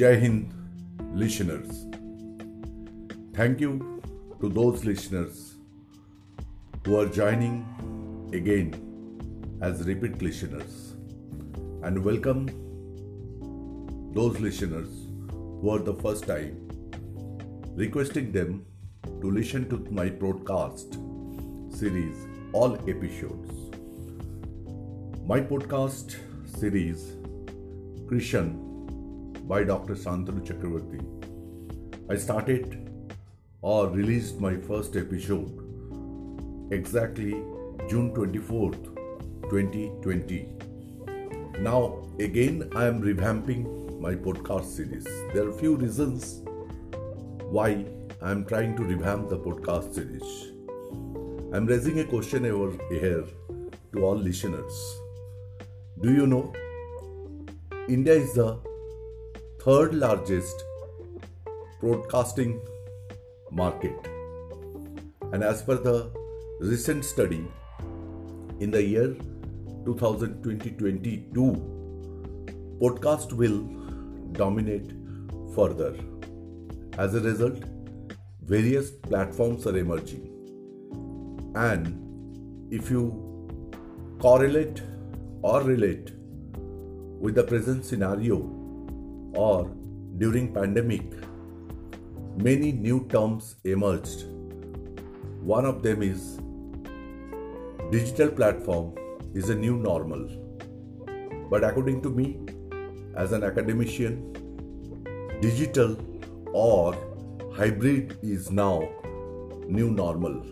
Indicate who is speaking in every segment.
Speaker 1: Jai Hind listeners. Thank you to those listeners who are joining again as repeat listeners. And welcome those listeners who are the first time, requesting them to listen to my broadcast series, all episodes. My podcast series, Krishan by Dr. Santanu Chakravarti. I started or released my first episode exactly June 24th, 2020. Now, again, I am revamping my podcast series. There are few reasons why I am trying to revamp the podcast series. I am raising a question over here to all listeners. Do you know India is the third largest broadcasting market. And as per the recent study, in the year 2020-2022, podcast will dominate further. As a result, various platforms are emerging. And if you correlate or relate with the present scenario or during pandemic many new terms emerged. One of them is digital platform is a new normal. But according to me as an academician digital or hybrid is now new normal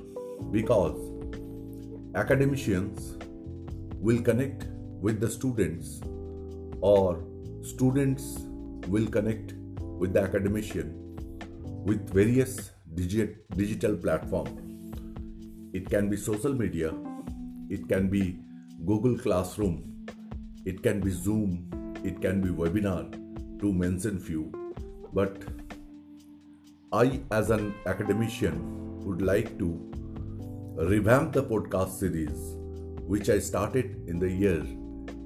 Speaker 1: because academicians will connect with the students or students will connect with the academician with various digi- digital platform. It can be social media it can be google classroom it can be zoom it can be webinar to mention few. But i as an academician would like to revamp the podcast series which i started in the year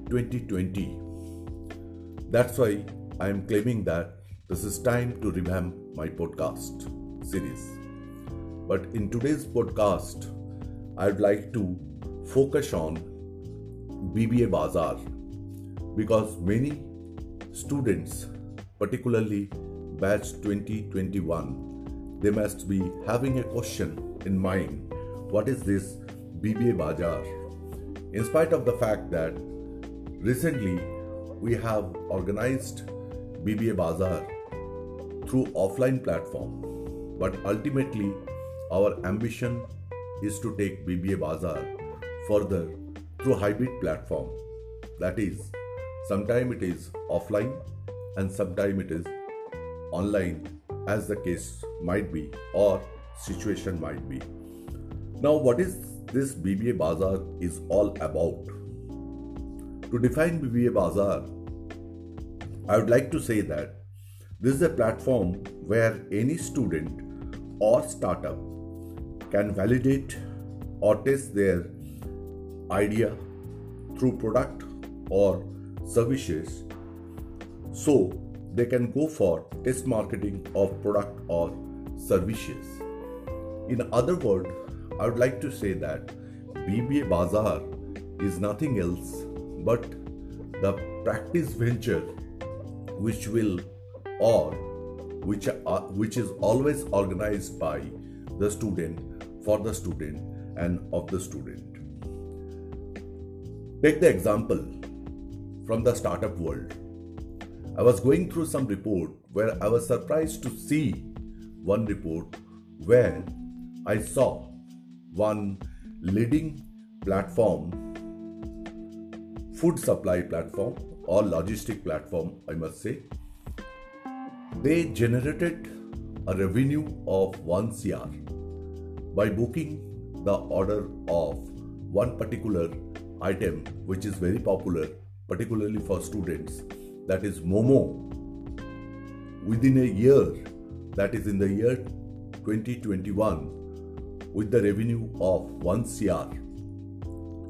Speaker 1: 2020 that's why I am claiming that this is time to revamp my podcast series. But in today's podcast, I'd like to focus on BBA Bazaar because many students, particularly batch 2021, they must be having a question in mind what is this BBA Bazaar? In spite of the fact that recently we have organized BBA Bazaar through offline platform. But ultimately, our ambition is to take BBA Bazaar further through hybrid platform. That is, sometime it is offline and sometime it is online as the case might be or situation might be. Now, what is this BBA Bazaar is all about? To define BBA Bazaar, I would like to say that this is a platform where any student or startup can validate or test their idea through product or services so they can go for test marketing of product or services. In other words, I would like to say that BBA Bazaar is nothing else but the practice venture which will or which are, which is always organized by the student for the student and of the student. Take the example from the startup world. I was going through some report where i was surprised to see one report where i saw one leading platform food supply platform or logistic platform, I must say, they generated a revenue of 1 CR by booking the order of one particular item which is very popular, particularly for students, that is Momo. Within a year, that is in the year 2021, with the revenue of 1 CR.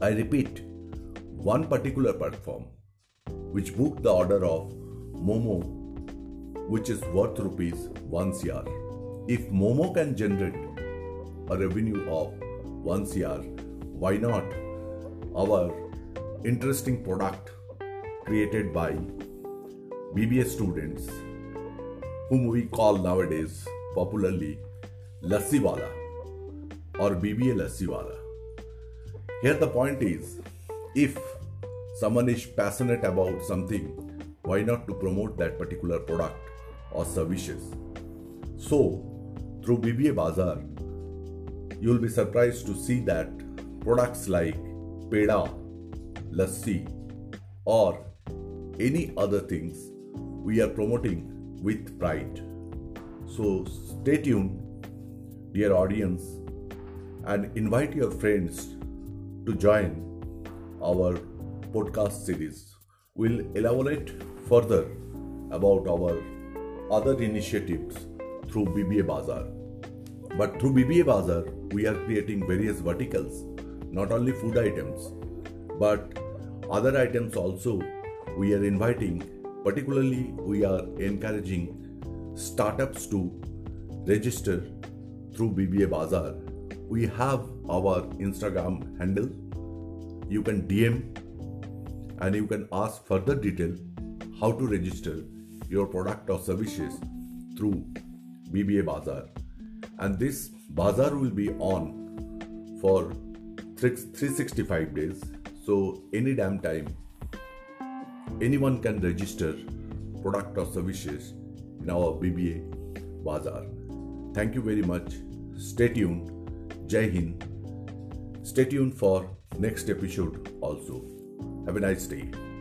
Speaker 1: I repeat, one particular platform which booked the order of Momo which is worth rupees 1 crore. If Momo can generate a revenue of 1 crore, why not our interesting product created by BBA students, whom we call nowadays popularly Lassiwala or BBA Lassiwala. Here the point is if someone is passionate about something, why not to promote that particular product or services? So, through BBA Bazaar, you'll be surprised to see that products like Peda, Lassi, or any other things we are promoting with pride. So stay tuned, dear audience, and invite your friends to join our podcast series. We'll elaborate further about our other initiatives through BBA Bazaar. But through BBA Bazaar, we are creating various verticals, not only food items, but other items also. We are inviting, particularly, we are encouraging startups to register through BBA Bazaar. We have our Instagram handle. You can DM and you can ask further detail how to register your product or services through BBA Bazaar. And this bazaar will be on for 365 days. So, any damn time, anyone can register product or services in our BBA Bazaar. Thank you very much. Stay tuned. Jai Hind. Stay tuned for next episode also. Have a nice day.